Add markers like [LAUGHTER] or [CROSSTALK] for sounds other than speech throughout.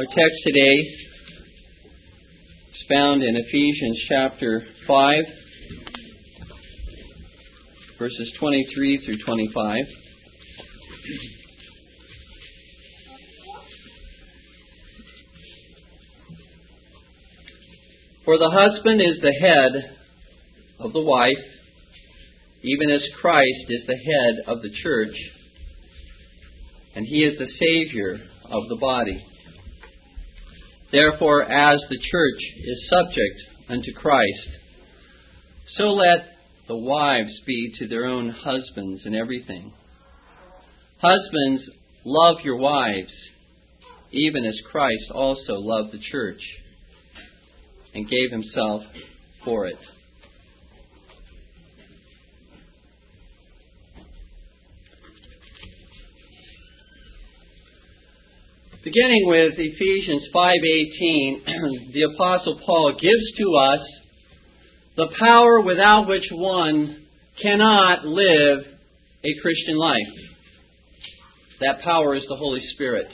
Our text today is found in Ephesians chapter 5, verses 23 through 25. For the husband is the head of the wife, even as Christ is the head of the church, and he is the Savior of the body. Therefore, as the church is subject unto Christ, so let the wives be to their own husbands in everything. Husbands, love your wives, even as Christ also loved the church and gave himself for it. Beginning with Ephesians 5:18, [CLEARS THROAT] the apostle Paul gives to us the power without which one cannot live a Christian life. That power is the Holy Spirit.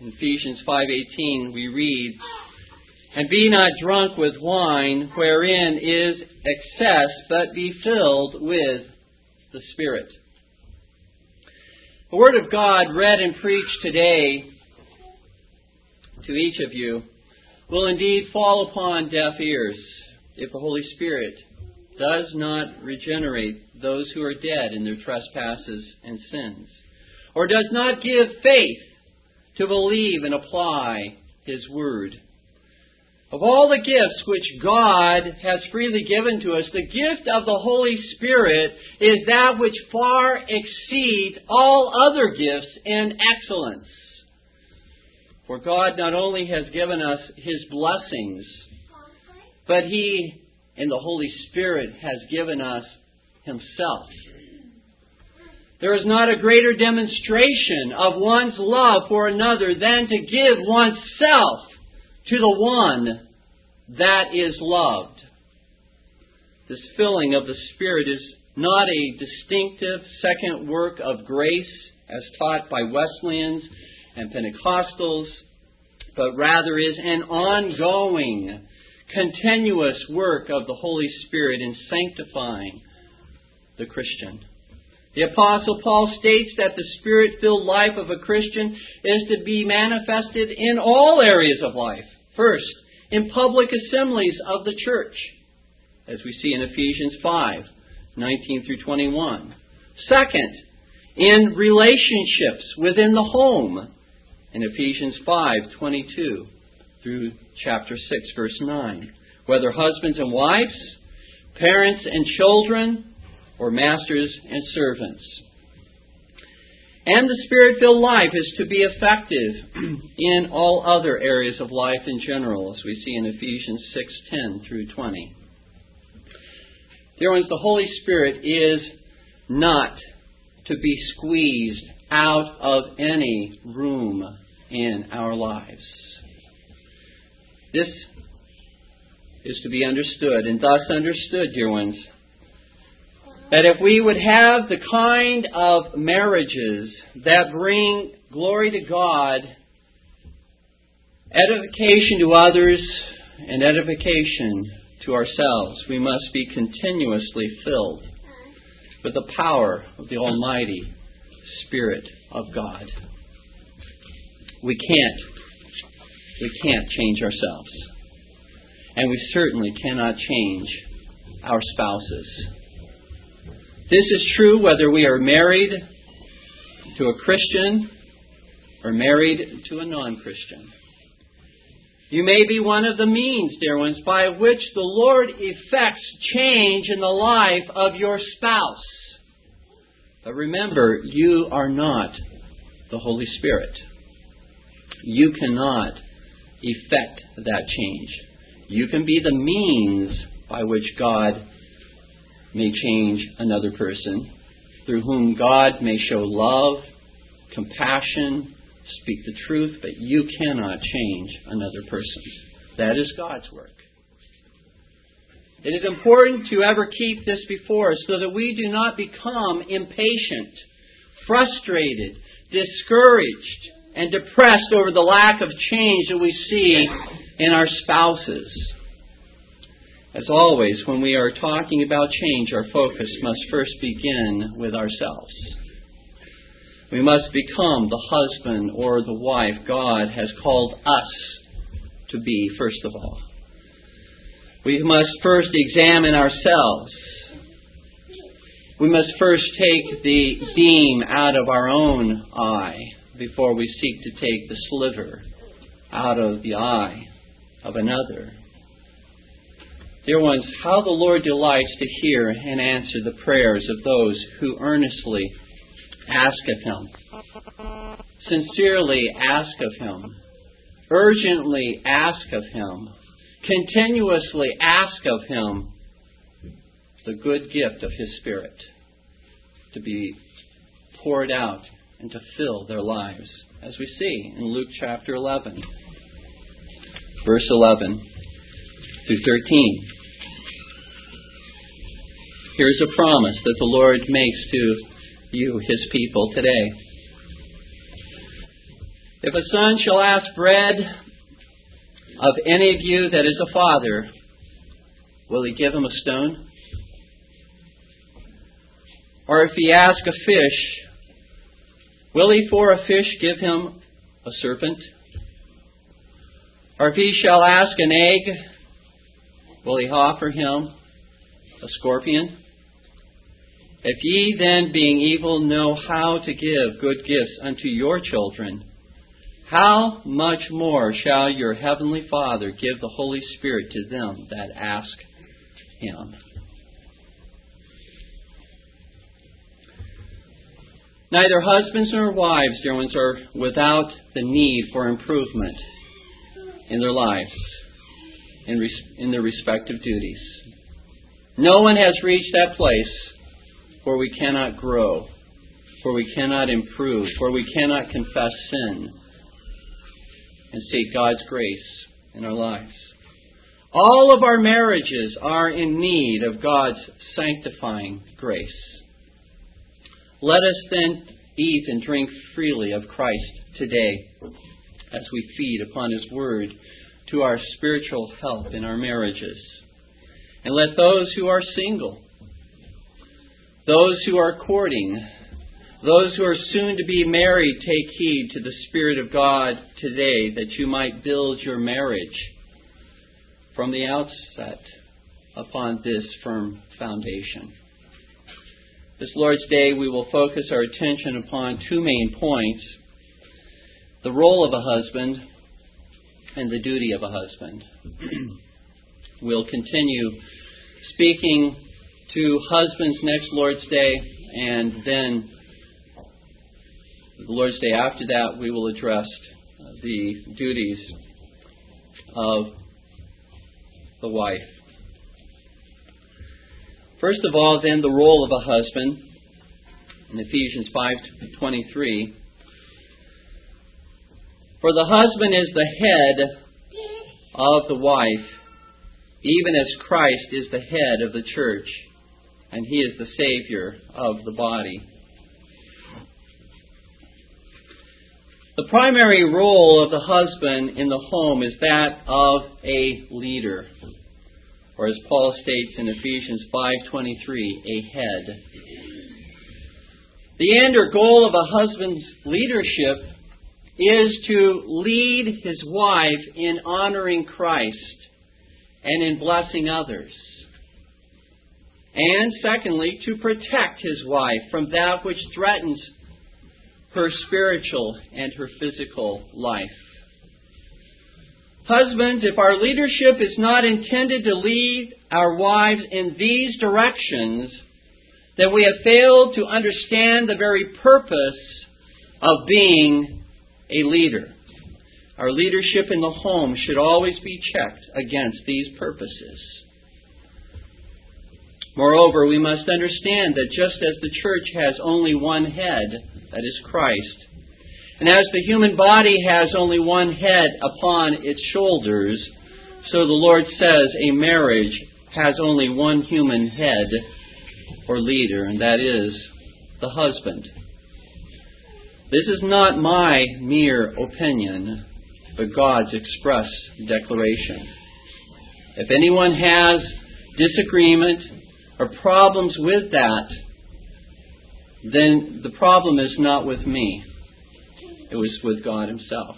In Ephesians 5:18 we read, "And be not drunk with wine wherein is excess, but be filled with the Spirit." The Word of God read and preached today to each of you will indeed fall upon deaf ears if the Holy Spirit does not regenerate those who are dead in their trespasses and sins, or does not give faith to believe and apply His Word. Of all the gifts which God has freely given to us, the gift of the Holy Spirit is that which far exceeds all other gifts in excellence. For God not only has given us His blessings, but He, in the Holy Spirit, has given us Himself. There is not a greater demonstration of one's love for another than to give oneself to the one that is loved. This filling of the Spirit is not a distinctive second work of grace as taught by Wesleyans and Pentecostals, but rather is an ongoing, continuous work of the Holy Spirit in sanctifying the Christian. The Apostle Paul states that the Spirit filled life of a Christian is to be manifested in all areas of life. First, in public assemblies of the church, as we see in Ephesians 5 19 through 21. Second, in relationships within the home, in Ephesians 5:22 through chapter 6 verse 9. Whether husbands and wives, parents and children, or masters and servants. And the spirit-filled life is to be effective [CLEARS THROAT] in all other areas of life in general, as we see in Ephesians 6:10 through 20. Dear ones, the Holy Spirit is not to be squeezed out of any room in our lives. This is to be understood, and thus understood, dear ones, that if we would have the kind of marriages that bring glory to God, edification to others, and edification to ourselves, we must be continuously filled with the power of the Almighty Spirit of God. We can't. We can't change ourselves. And we certainly cannot change our spouses. This is true whether we are married to a Christian or married to a non Christian. You may be one of the means, dear ones, by which the Lord effects change in the life of your spouse. But remember, you are not the Holy Spirit. You cannot effect that change. You can be the means by which God may change another person, through whom God may show love, compassion, speak the truth, but you cannot change another person. That is God's work. It is important to ever keep this before us so that we do not become impatient, frustrated, discouraged, and depressed over the lack of change that we see in our spouses. As always, when we are talking about change, our focus must first begin with ourselves. We must become the husband or the wife God has called us to be, first of all. We must first examine ourselves. We must first take the beam out of our own eye before we seek to take the sliver out of the eye of another. Dear ones, how the Lord delights to hear and answer the prayers of those who earnestly ask of Him, sincerely ask of Him, urgently ask of Him, continuously ask of Him the good gift of His Spirit to be poured out and to fill their lives, as we see in Luke chapter 11, verse 11 through 13. Here's a promise that the Lord makes to you, his people, today. If a son shall ask bread of any of you that is a father, will he give him a stone? Or if he ask a fish, will he for a fish give him a serpent? Or if he shall ask an egg, will he offer him a scorpion? If ye then, being evil, know how to give good gifts unto your children, how much more shall your heavenly Father give the Holy Spirit to them that ask him? Neither husbands nor wives, dear ones, are without the need for improvement in their lives, in, res- in their respective duties. No one has reached that place where we cannot grow, where we cannot improve, where we cannot confess sin and seek God's grace in our lives. All of our marriages are in need of God's sanctifying grace. Let us then eat and drink freely of Christ today as we feed upon His Word to our spiritual help in our marriages. And let those who are single, those who are courting, those who are soon to be married, take heed to the Spirit of God today that you might build your marriage from the outset upon this firm foundation. This Lord's Day, we will focus our attention upon two main points the role of a husband and the duty of a husband. [CLEARS THROAT] we'll continue speaking to husbands next Lord's Day, and then the Lord's Day after that, we will address the duties of the wife. First of all, then, the role of a husband in Ephesians 5:23. For the husband is the head of the wife, even as Christ is the head of the church and He is the Savior of the body. The primary role of the husband in the home is that of a leader, or as Paul states in Ephesians 5:23, a head. The end or goal of a husband's leadership is to lead his wife in honoring Christ and in blessing others. And secondly, to protect his wife from that which threatens her spiritual and her physical life. Husbands, if our leadership is not intended to lead our wives in these directions, then we have failed to understand the very purpose of being a leader. Our leadership in the home should always be checked against these purposes. Moreover, we must understand that just as the church has only one head, that is Christ, and as the human body has only one head upon its shoulders, so the Lord says a marriage has only one human head or leader, and that is the husband. This is not my mere opinion, but God's express declaration. If anyone has disagreement or problems with that, then the problem is not with me. It was with God Himself.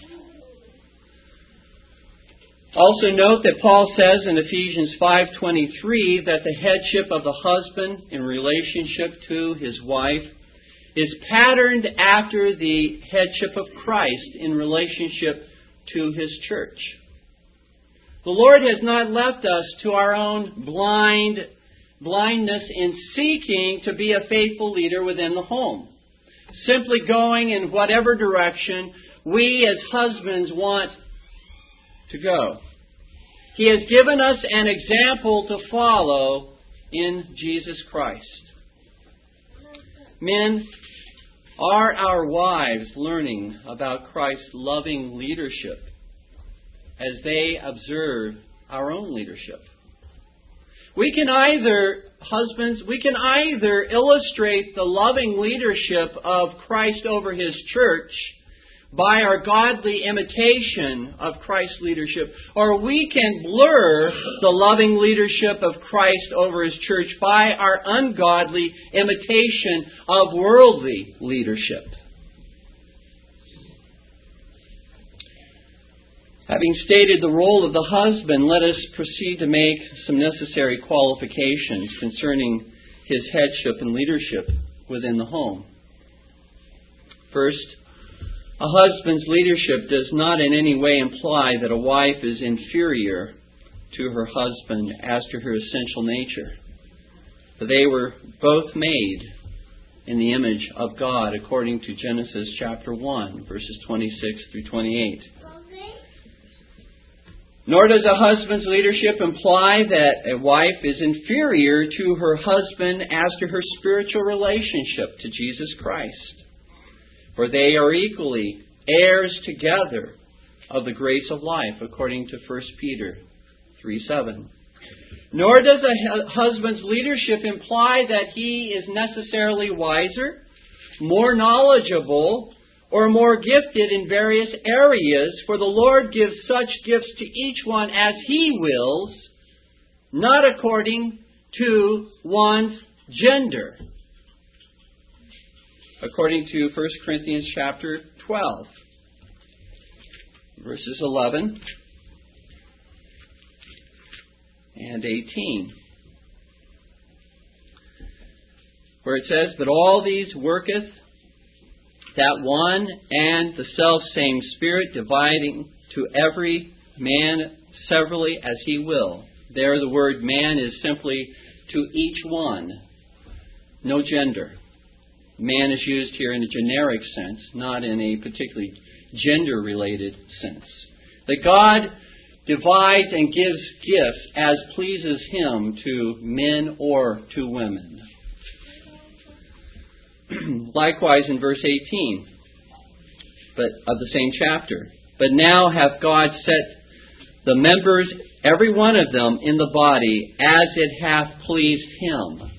Also note that Paul says in Ephesians 5:23 that the headship of the husband in relationship to his wife is patterned after the headship of Christ in relationship to his church. The Lord has not left us to our own blind blindness in seeking to be a faithful leader within the home. Simply going in whatever direction we as husbands want to go. He has given us an example to follow in Jesus Christ. Men, are our wives learning about Christ's loving leadership as they observe our own leadership? We can either, husbands, we can either illustrate the loving leadership of Christ over his church by our godly imitation of Christ's leadership, or we can blur the loving leadership of Christ over His church by our ungodly imitation of worldly leadership. Having stated the role of the husband, let us proceed to make some necessary qualifications concerning his headship and leadership within the home. First, a husband's leadership does not in any way imply that a wife is inferior to her husband as to her essential nature. For they were both made in the image of God according to Genesis chapter 1, verses 26 through 28. Nor does a husband's leadership imply that a wife is inferior to her husband as to her spiritual relationship to Jesus Christ for they are equally heirs together of the grace of life, according to 1 Peter 3 7. Nor does a husband's leadership imply that he is necessarily wiser, more knowledgeable, or more gifted in various areas, for the Lord gives such gifts to each one as he wills, not according to one's gender. According to 1 Corinthians chapter 12, verses 11 and 18, where it says, But all these worketh that one and the self same Spirit, dividing to every man severally as he will. There, the word man is simply to each one, no gender. Man is used here in a generic sense, not in a particularly gender related sense. That God divides and gives gifts as pleases Him to men or to women. [CLEARS THROAT] Likewise in verse 18 but of the same chapter. But now hath God set the members, every one of them, in the body as it hath pleased Him.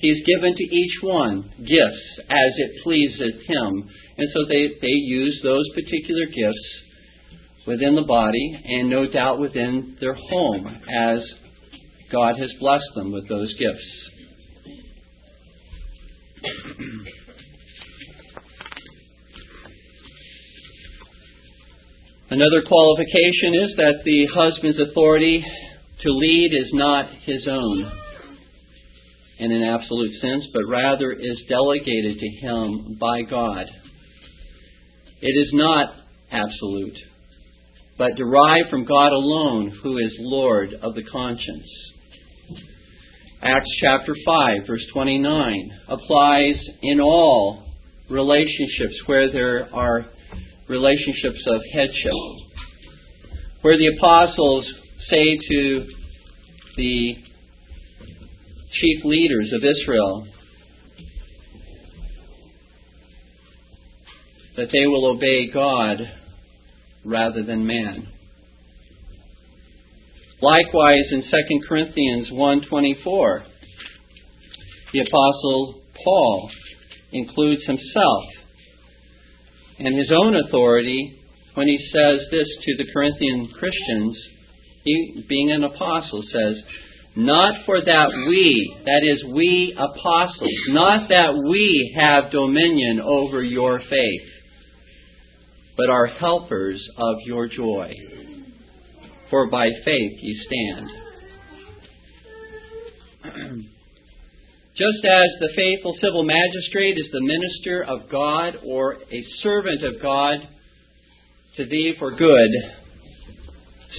He's given to each one gifts as it pleases him. And so they, they use those particular gifts within the body and no doubt within their home as God has blessed them with those gifts. [CLEARS THROAT] Another qualification is that the husband's authority to lead is not his own in an absolute sense, but rather is delegated to him by God. It is not absolute, but derived from God alone, who is Lord of the conscience. Acts chapter 5, verse 29 applies in all relationships where there are relationships of headship. Where the apostles say to the chief leaders of Israel that they will obey God rather than man. Likewise in 2 Corinthians 1:24 the apostle Paul includes himself and his own authority when he says this to the Corinthian Christians, he, being an apostle, says, Not for that we, that is, we apostles, not that we have dominion over your faith, but are helpers of your joy. For by faith ye stand. [CLEARS THROAT] Just as the faithful civil magistrate is the minister of God or a servant of God to thee for good,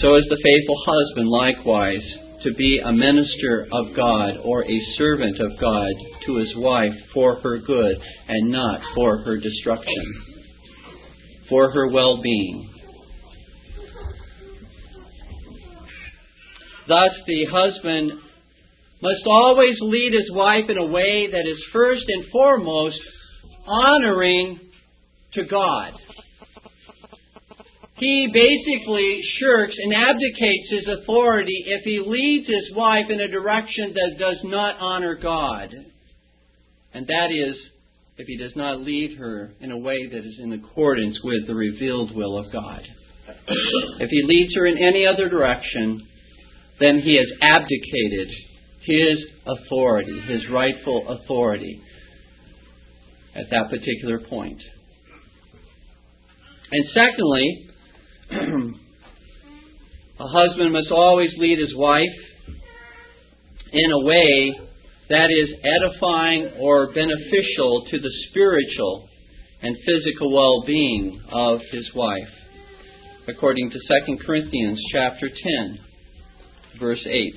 so is the faithful husband likewise to be a minister of God or a servant of God to his wife for her good and not for her destruction, for her well being. Thus, the husband must always lead his wife in a way that is first and foremost honoring to God. He basically shirks and abdicates his authority if he leads his wife in a direction that does not honor God. And that is, if he does not lead her in a way that is in accordance with the revealed will of God. if he leads her in any other direction, then he has abdicated his authority, his rightful authority at that particular point. And secondly, [CLEARS THROAT] a husband must always lead his wife in a way that is edifying or beneficial to the spiritual and physical well-being of his wife according to 2 Corinthians chapter 10 verse 8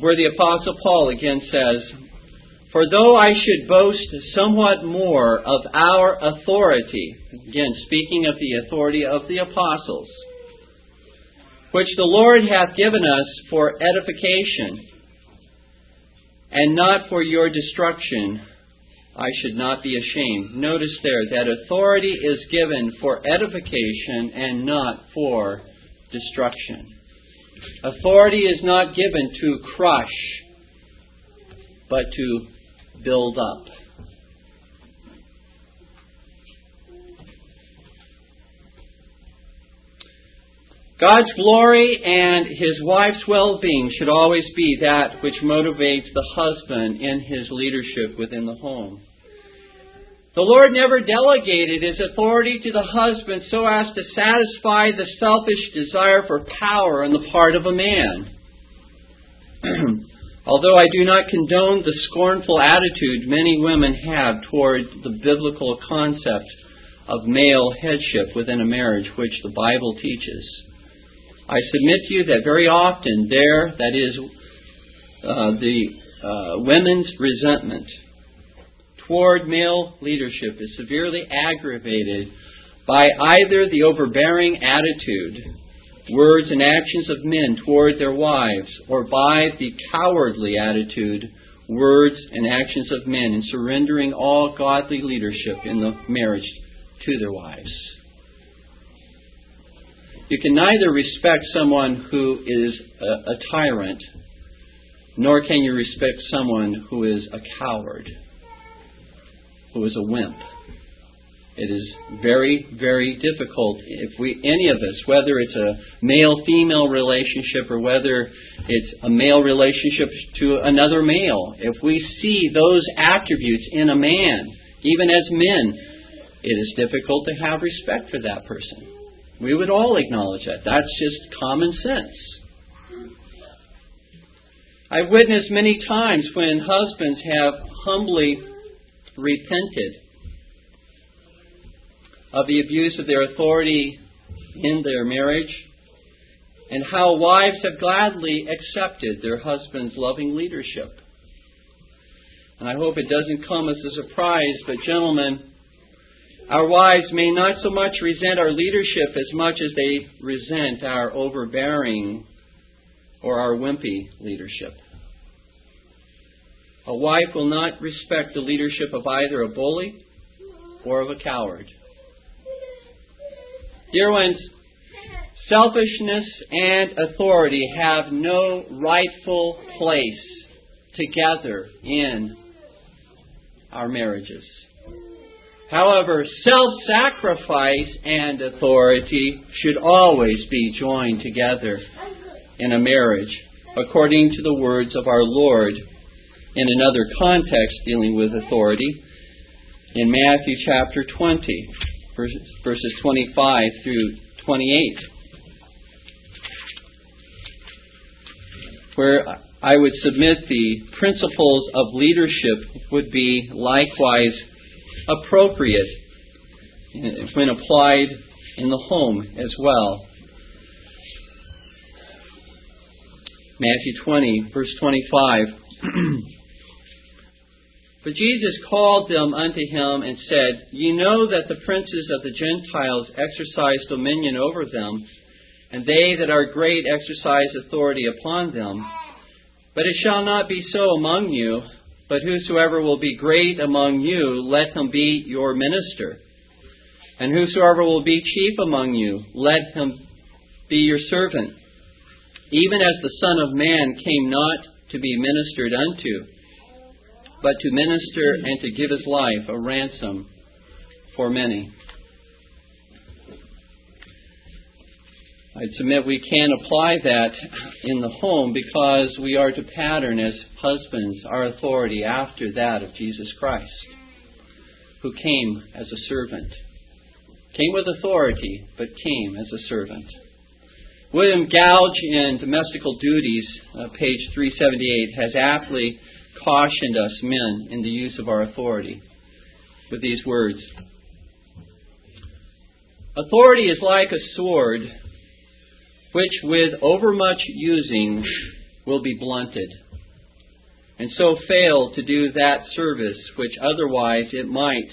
where the Apostle Paul again says, For though I should boast somewhat more of our authority, again speaking of the authority of the apostles, which the Lord hath given us for edification, and not for your destruction, I should not be ashamed. Notice there that authority is given for edification and not for destruction. Authority is not given to crush, but to build up. God's glory and his wife's well being should always be that which motivates the husband in his leadership within the home. The Lord never delegated his authority to the husband so as to satisfy the selfish desire for power on the part of a man. [CLEARS THROAT] Although I do not condone the scornful attitude many women have toward the biblical concept of male headship within a marriage, which the Bible teaches, I submit to you that very often there, that is, uh, the uh, women's resentment toward male leadership is severely aggravated by either the overbearing attitude, words, and actions of men toward their wives, or by the cowardly attitude, words, and actions of men in surrendering all godly leadership in the marriage to their wives. You can neither respect someone who is a, a tyrant, nor can you respect someone who is a coward who is a wimp. It is very, very difficult if we, any of us, whether it's a male female relationship or whether it's a male relationship to another male, if we see those attributes in a man, even as men, it is difficult to have respect for that person. We would all acknowledge that. That's just common sense. I've witnessed many times when husbands have humbly repented of the abuse of their authority in their marriage, and how wives have gladly accepted their husband's loving leadership. And I hope it doesn't come as a surprise, but gentlemen, our wives may not so much resent our leadership as much as they resent our overbearing or our wimpy leadership. A wife will not respect the leadership of either a bully or of a coward. Dear ones, selfishness and authority have no rightful place together in our marriages. However, self sacrifice and authority should always be joined together in a marriage, according to the words of our Lord in another context dealing with authority in Matthew chapter 20, verses 25 through 28, where I would submit the principles of leadership would be likewise appropriate when applied in the home as well. Matthew 20, verse 25. [CLEARS THROAT] but Jesus called them unto him and said, Ye know that the princes of the Gentiles exercise dominion over them, and they that are great exercise authority upon them. But it shall not be so among you, but whosoever will be great among you, let him be your minister. And whosoever will be chief among you, let him be your servant. Even as the Son of Man came not to be ministered unto, but to minister and to give his life a ransom for many. I'd submit we can apply that in the home because we are to pattern as husbands our authority after that of Jesus Christ, who came as a servant. Came with authority, but came as a servant. William Gouge in Domestical Duties, uh, page 378, has aptly cautioned us men in the use of our authority with these words Authority is like a sword which with overmuch using will be blunted, and so fail to do that service which otherwise it might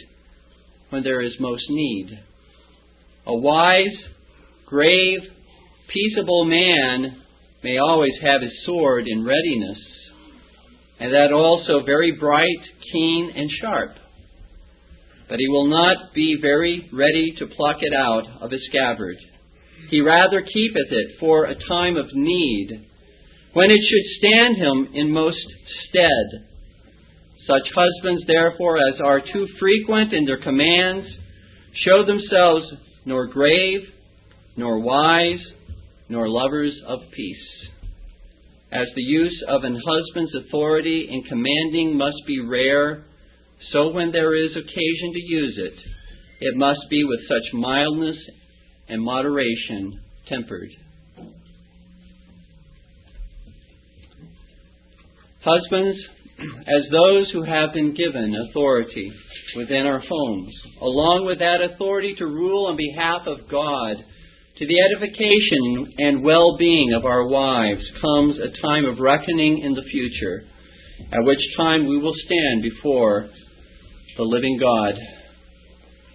when there is most need. A wise, grave, peaceable man may always have his sword in readiness, and that also very bright, keen, and sharp. But he will not be very ready to pluck it out of his scabbard he rather keepeth it for a time of need, when it should stand him in most stead. Such husbands, therefore, as are too frequent in their commands, show themselves nor grave, nor wise, nor lovers of peace. As the use of an husband's authority in commanding must be rare, so when there is occasion to use it, it must be with such mildness and moderation tempered. Husbands, as those who have been given authority within our homes, along with that authority to rule on behalf of God, to the edification and well being of our wives comes a time of reckoning in the future, at which time we will stand before the living God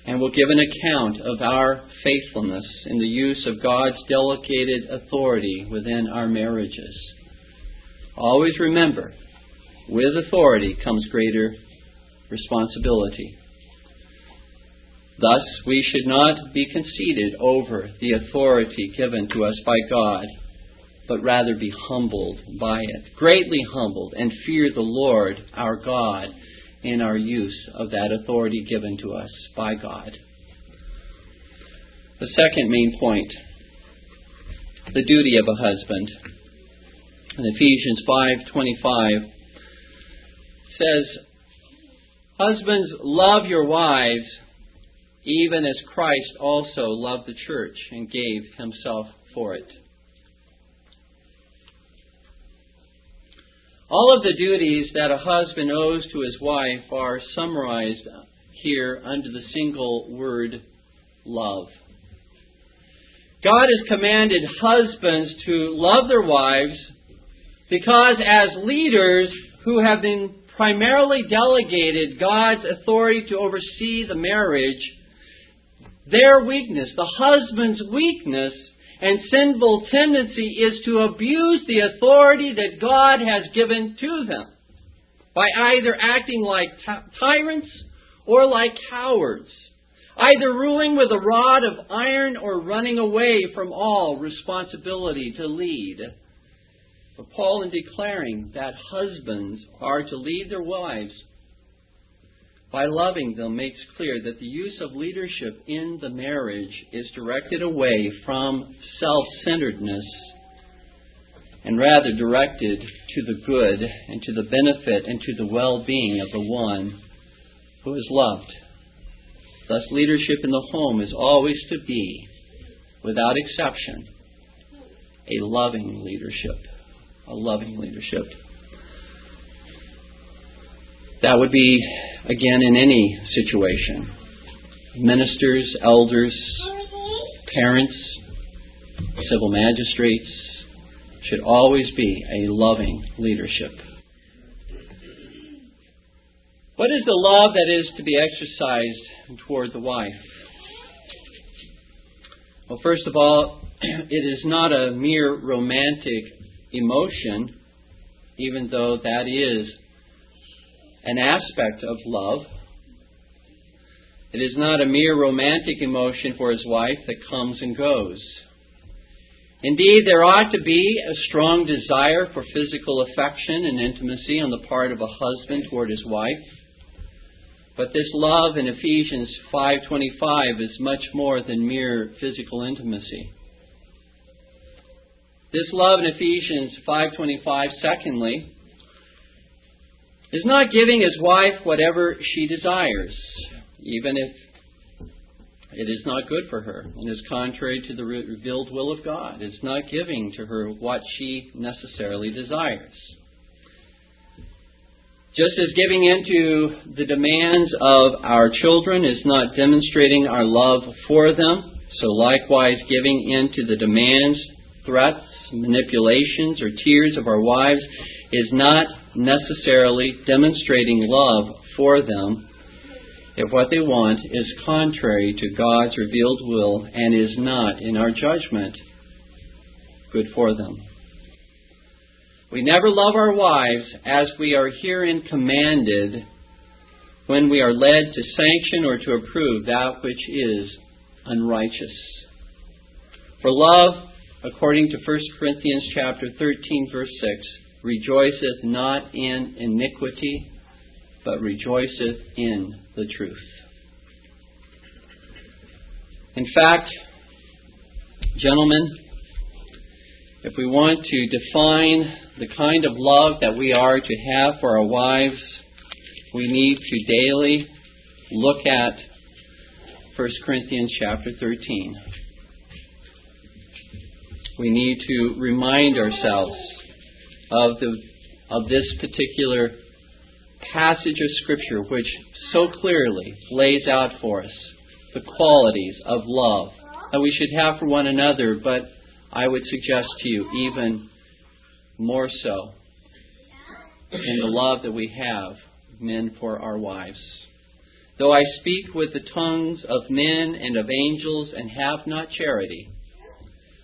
and will give an account of our faithfulness in the use of God's delegated authority within our marriages. Always remember, with authority comes greater responsibility. Thus, we should not be conceited over the authority given to us by God, but rather be humbled by it, greatly humbled, and fear the Lord our God in our use of that authority given to us by God. The second main point the duty of a husband. In Ephesians 5:25 says, "Husbands, love your wives, even as Christ also loved the church and gave himself for it." All of the duties that a husband owes to his wife are summarized here under the single word love. God has commanded husbands to love their wives because, as leaders who have been primarily delegated God's authority to oversee the marriage, their weakness, the husband's weakness, and sinful tendency is to abuse the authority that God has given to them by either acting like tyrants or like cowards, either ruling with a rod of iron or running away from all responsibility to lead. But Paul, in declaring that husbands are to lead their wives, by loving them, makes clear that the use of leadership in the marriage is directed away from self centeredness and rather directed to the good and to the benefit and to the well being of the one who is loved. Thus, leadership in the home is always to be, without exception, a loving leadership. A loving leadership. That would be, again, in any situation. Ministers, elders, parents, civil magistrates should always be a loving leadership. What is the love that is to be exercised toward the wife? Well, first of all, [CLEARS THROAT] it is not a mere romantic emotion, even though that is an aspect of love. It is not a mere romantic emotion for his wife that comes and goes. Indeed, there ought to be a strong desire for physical affection and intimacy on the part of a husband toward his wife. But this love in Ephesians 5:25 is much more than mere physical intimacy. This love in Ephesians 5:25 secondly is not giving his wife whatever she desires, even if it is not good for her and is contrary to the revealed will of God. It's not giving to her what she necessarily desires. Just as giving into the demands of our children is not demonstrating our love for them, so likewise giving into the demands, threats, manipulations, or tears of our wives is not necessarily demonstrating love for them if what they want is contrary to God's revealed will and is not, in our judgment, good for them. We never love our wives as we are herein commanded when we are led to sanction or to approve that which is unrighteous. For love, according to 1 Corinthians chapter 13 verse 6, rejoiceth not in iniquity, but rejoiceth in the truth. In fact, gentlemen, if we want to define the kind of love that we are to have for our wives, we need to daily look at 1 Corinthians chapter 13. We need to remind ourselves of the of this particular passage of Scripture which so clearly lays out for us the qualities of love that we should have for one another, but I would suggest to you even more so in the love that we have men for our wives. Though I speak with the tongues of men and of angels and have not charity,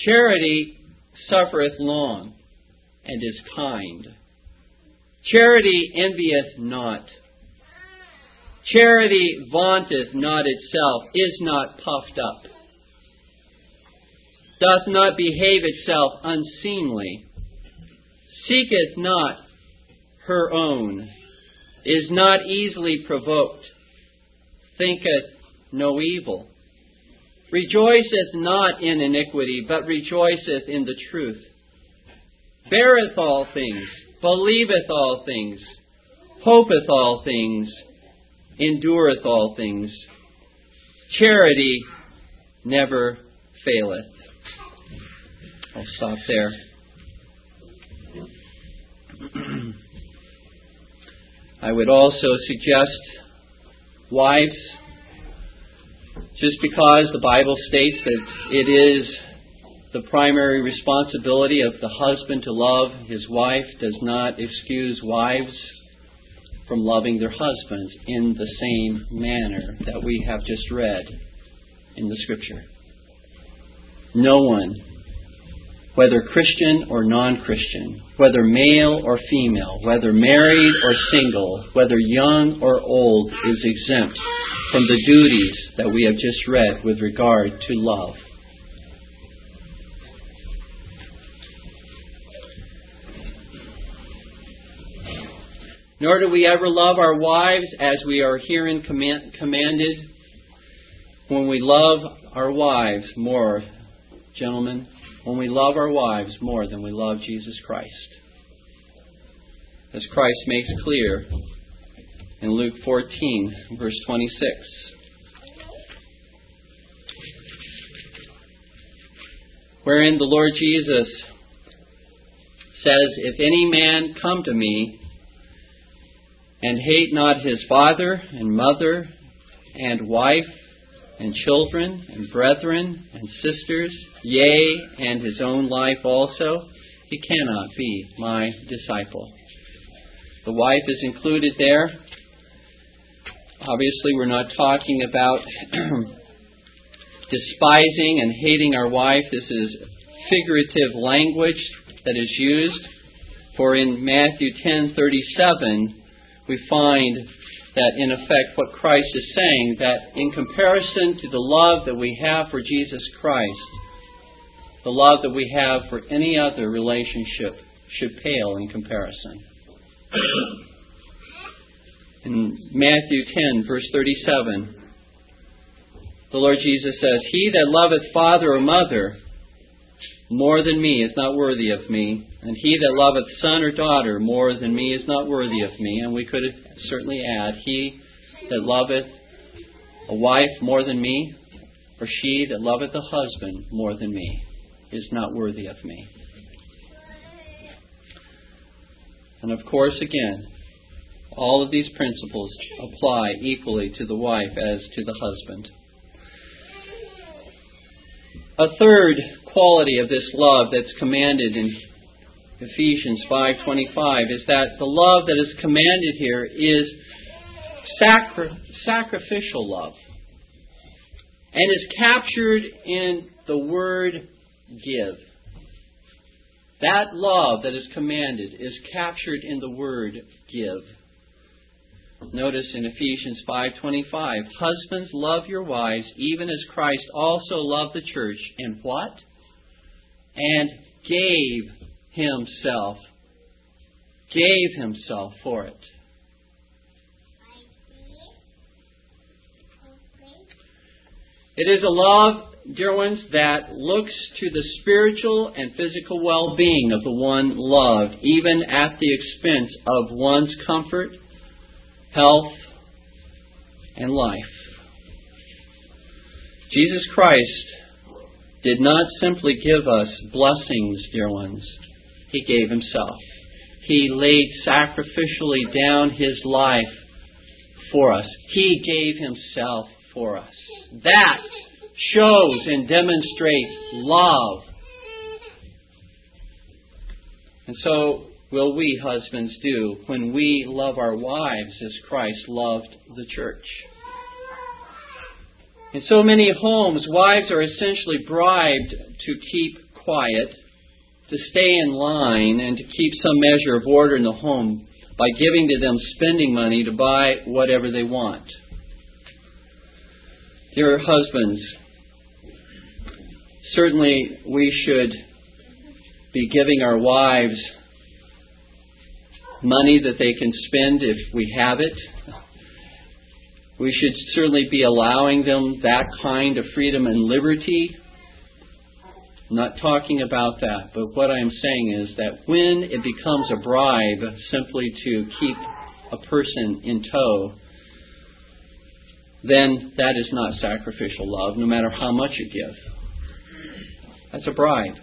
Charity suffereth long and is kind. Charity envieth not. Charity vaunteth not itself, is not puffed up, doth not behave itself unseemly, seeketh not her own, is not easily provoked, thinketh no evil, rejoiceth not in iniquity, but rejoiceth in the truth, beareth all things believeth all things, hopeth all things, endureth all things. Charity never faileth. I'll stop there. [CLEARS THROAT] I would also suggest, wives, just because the Bible states that it is the primary responsibility of the husband to love his wife does not excuse wives from loving their husbands in the same manner that we have just read in the Scripture. No one, whether Christian or non Christian, whether male or female, whether married or single, whether young or old, is exempt from the duties that we have just read with regard to love. Nor do we ever love our wives as we are herein command, commanded when we love our wives more, gentlemen, when we love our wives more than we love Jesus Christ. As Christ makes clear in Luke 14, verse 26. Wherein the Lord Jesus says, If any man come to me and hate not his father and mother and wife and children and brethren and sisters, yea, and his own life also, he cannot be my disciple. The wife is included there. Obviously, we're not talking about [CLEARS THROAT] despising and hating our wife. This is figurative language that is used. For in Matthew 10:37, we find that in effect what Christ is saying that in comparison to the love that we have for Jesus Christ, the love that we have for any other relationship should pale in comparison. [COUGHS] in Matthew 10, verse 37, the Lord Jesus says, He that loveth father or mother more than me is not worthy of me, and he that loveth son or daughter more than me is not worthy of me. And we could certainly add, He that loveth a wife more than me, or she that loveth a husband more than me, is not worthy of me. And of course, again, all of these principles apply equally to the wife as to the husband. A third quality of this love that's commanded in Ephesians 5:25 is that the love that is commanded here is sacri- sacrificial love and is captured in the word give. That love that is commanded is captured in the word give. Notice in Ephesians 5:25, husbands love your wives even as Christ also loved the church and what? And gave himself. Gave himself for it. It is a love, dear ones, that looks to the spiritual and physical well being of the one loved, even at the expense of one's comfort health, and life. Jesus Christ did not simply give us blessings, dear ones. He gave Himself. He laid sacrificially down His life for us. He gave Himself for us. That shows and demonstrates love. And so will we husbands do when we love our wives as Christ loved the church? In so many homes, wives are essentially bribed to keep quiet, to stay in line, and to keep some measure of order in the home by giving to them spending money to buy whatever they want. Dear husbands, certainly we should be giving our wives money that they can spend if we have it. We should certainly be allowing them that kind of freedom and liberty. I'm not talking about that, but what I'm saying is that when it becomes a bribe simply to keep a person in tow, then that is not sacrificial love, no matter how much you give. That's a bribe.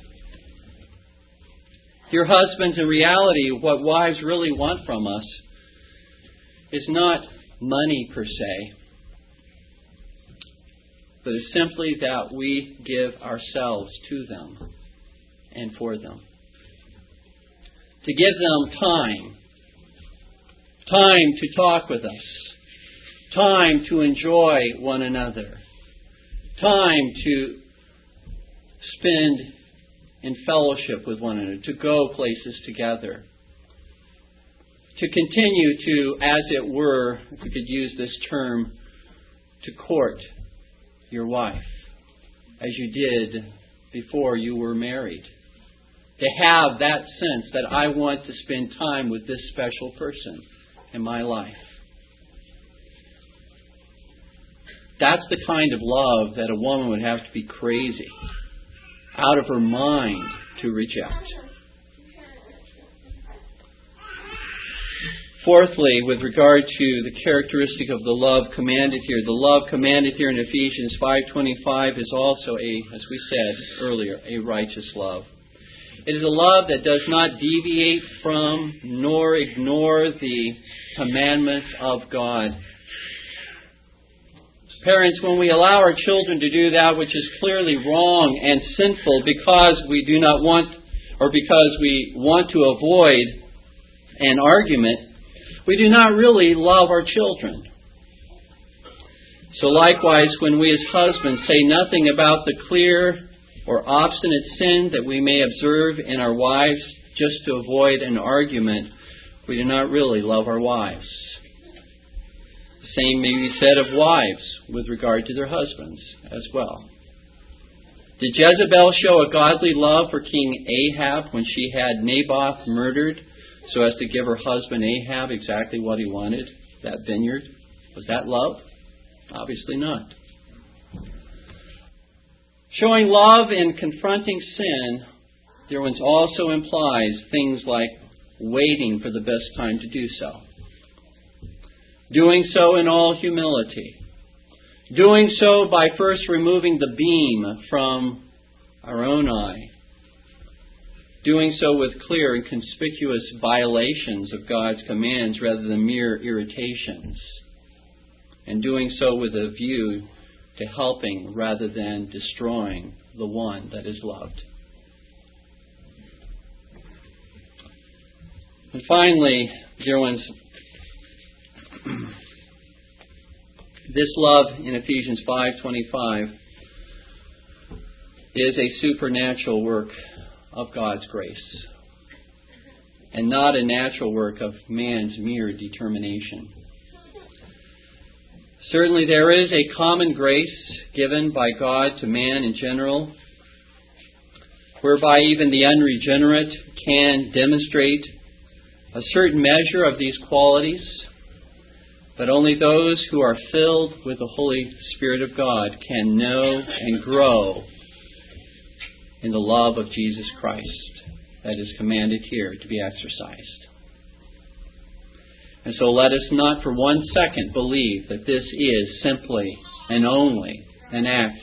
Dear husbands, in reality, what wives really want from us is not money per se, but is simply that we give ourselves to them and for them. To give them time, time to talk with us, time to enjoy one another, time to spend in fellowship with one another, to go places together, to continue to, as it were, if we could use this term, to court your wife as you did before you were married. To have that sense that I want to spend time with this special person in my life. That's the kind of love that a woman would have to be crazy, out of her mind to reject. Fourthly, with regard to the characteristic of the love commanded here, the love commanded here in Ephesians 5:25 is also a, as we said earlier, a righteous love. It is a love that does not deviate from nor ignore the commandments of God. Parents, when we allow our children to do that which is clearly wrong and sinful because we do not want or because we want to avoid an argument, we do not really love our children. So likewise, when we as husbands say nothing about the clear or obstinate sin that we may observe in our wives just to avoid an argument, we do not really love our wives. Same may be said of wives with regard to their husbands as well. Did Jezebel show a godly love for King Ahab when she had Naboth murdered so as to give her husband Ahab exactly what he wanted, that vineyard? Was that love? Obviously not. Showing love in confronting sin, dear ones, also implies things like waiting for the best time to do so. Doing so in all humility. Doing so by first removing the beam from our own eye doing so with clear and conspicuous violations of God's commands rather than mere irritations, and doing so with a view to helping rather than destroying the one that is loved. And finally, dear ones, this love in Ephesians 5:25 is a supernatural work of God's grace and not a natural work of man's mere determination. Certainly, there is a common grace given by God to man in general, whereby even the unregenerate can demonstrate a certain measure of these qualities, but only those who are filled with the Holy Spirit of God can know and grow in the love of Jesus Christ that is commanded here to be exercised. And so let us not for one second believe that this is simply and only an act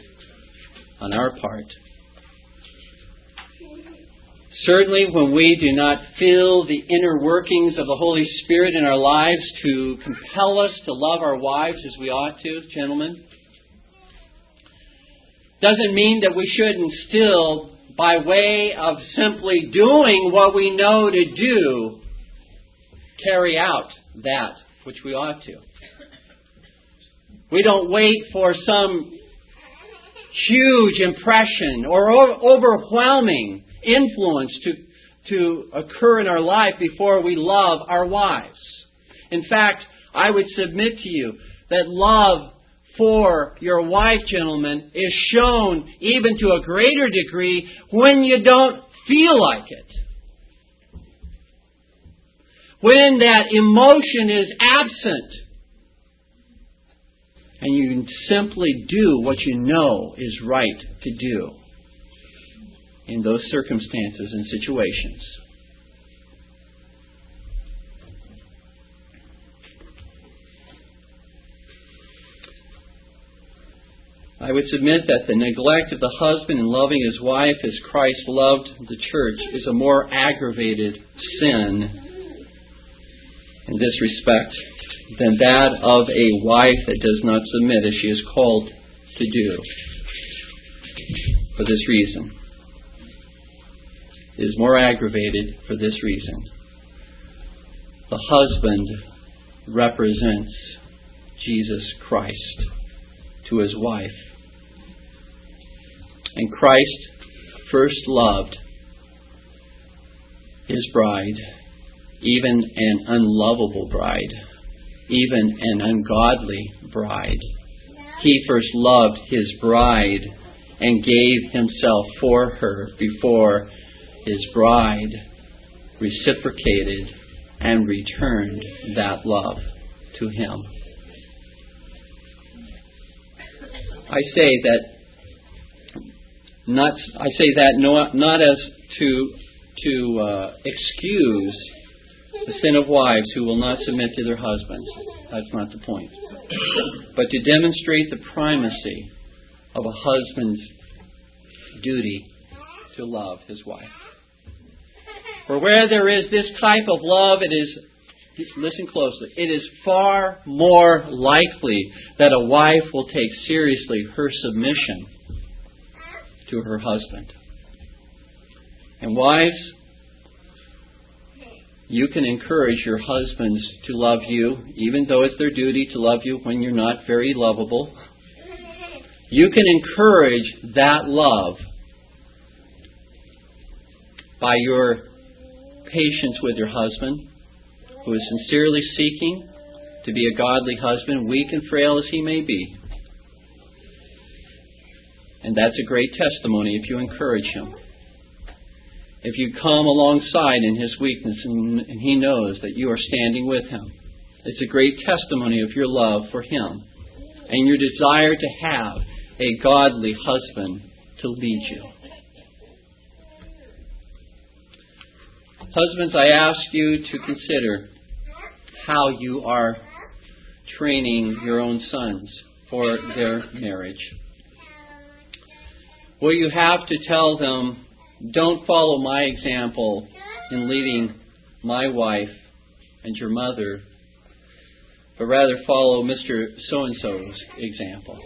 on our part. Certainly, when we do not feel the inner workings of the Holy Spirit in our lives to compel us to love our wives as we ought to, gentlemen, doesn't mean that we shouldn't still by way of simply doing what we know to do, carry out that which we ought to. We don't wait for some huge impression or overwhelming influence to, to occur in our life before we love our wives. In fact, I would submit to you that love for your wife, gentlemen, is shown even to a greater degree when you don't feel like it. When that emotion is absent and you simply do what you know is right to do in those circumstances and situations. I would submit that the neglect of the husband in loving his wife as Christ loved the church is a more aggravated sin in this respect than that of a wife that does not submit as she is called to do. For this reason. Is more aggravated for this reason. The husband represents Jesus Christ to his wife. And Christ first loved his bride, even an unlovable bride, even an ungodly bride. He first loved his bride and gave himself for her before his bride reciprocated and returned that love to him. I say that not I say that not, not as to to uh, excuse the sin of wives who will not submit to their husbands. That's not the point. But to demonstrate the primacy of a husband's duty to love his wife. For where there is this type of love, it is, listen closely, it is far more likely that a wife will take seriously her submission to her husband. And wives, you can encourage your husbands to love you, even though it's their duty to love you when you're not very lovable. You can encourage that love by your patience with your husband, who is sincerely seeking to be a godly husband, weak and frail as he may be. And that's a great testimony if you encourage him. If you come alongside in his weakness and, he knows that you are standing with him, it's a great testimony of your love for him and your desire to have a godly husband to lead you. Husbands, I ask you to consider how you are training your own sons for their marriage. Will you have to tell them, don't follow my example in leading my wife and your mother, but rather follow Mr. So and so's example?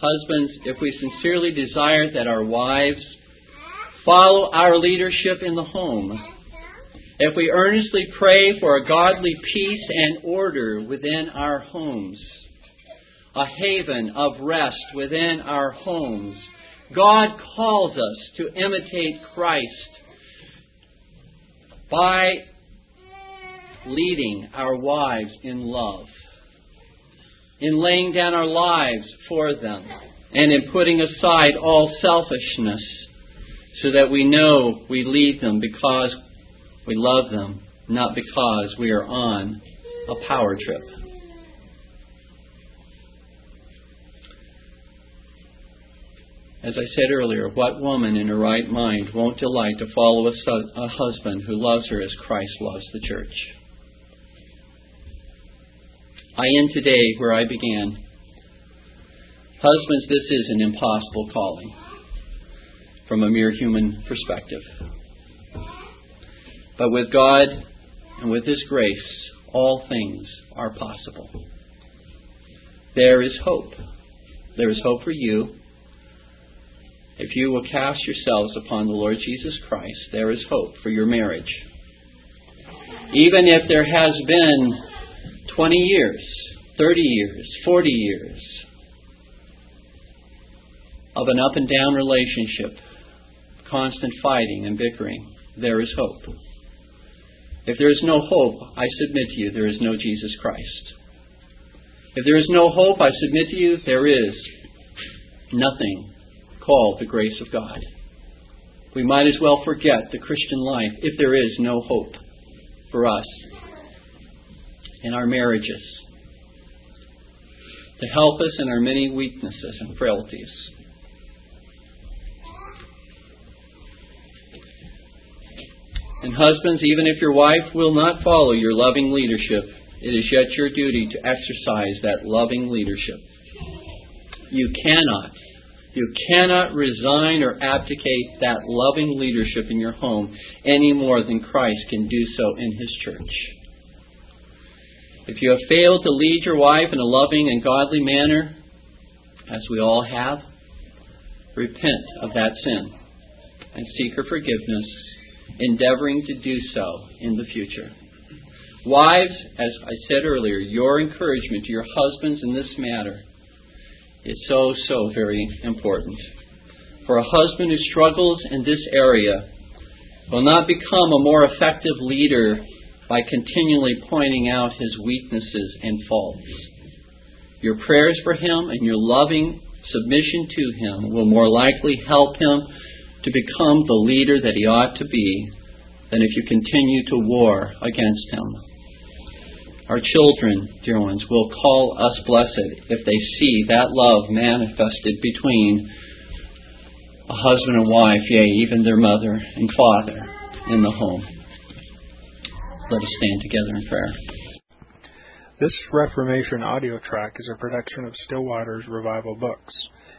Husbands, if we sincerely desire that our wives follow our leadership in the home, if we earnestly pray for a godly peace and order within our homes, a haven of rest within our homes, God calls us to imitate Christ by leading our wives in love, in laying down our lives for them, and in putting aside all selfishness so that we know we lead them because we love them, not because we are on a power trip. As I said earlier, what woman in her right mind won't delight to follow a, a husband who loves her as Christ loves the church? I end today where I began. Husbands, this is an impossible calling from a mere human perspective. But with God and with His grace, all things are possible. There is hope. There is hope for you. If you will cast yourselves upon the Lord Jesus Christ, there is hope for your marriage. Even if there has been 20 years, 30 years, 40 years of an up and down relationship, constant fighting and bickering, there is hope. If there is no hope, I submit to you, there is no Jesus Christ. If there is no hope, I submit to you, there is nothing called the grace of God. We might as well forget the Christian life if there is no hope for us in our marriages to help us in our many weaknesses and frailties. And husbands, even if your wife will not follow your loving leadership, it is yet your duty to exercise that loving leadership. You cannot, you cannot resign or abdicate that loving leadership in your home any more than Christ can do so in His church. If you have failed to lead your wife in a loving and godly manner, as we all have, repent of that sin and seek her forgiveness endeavoring to do so in the future. Wives, as I said earlier, your encouragement to your husbands in this matter is so, so very important. For a husband who struggles in this area will not become a more effective leader by continually pointing out his weaknesses and faults. Your prayers for him and your loving submission to him will more likely help him to become the leader that he ought to be than if you continue to war against him. Our children, dear ones, will call us blessed if they see that love manifested between a husband and wife, yea, even their mother and father in the home. Let us stand together in prayer. This Reformation audio track is a production of Still Waters Revival Books.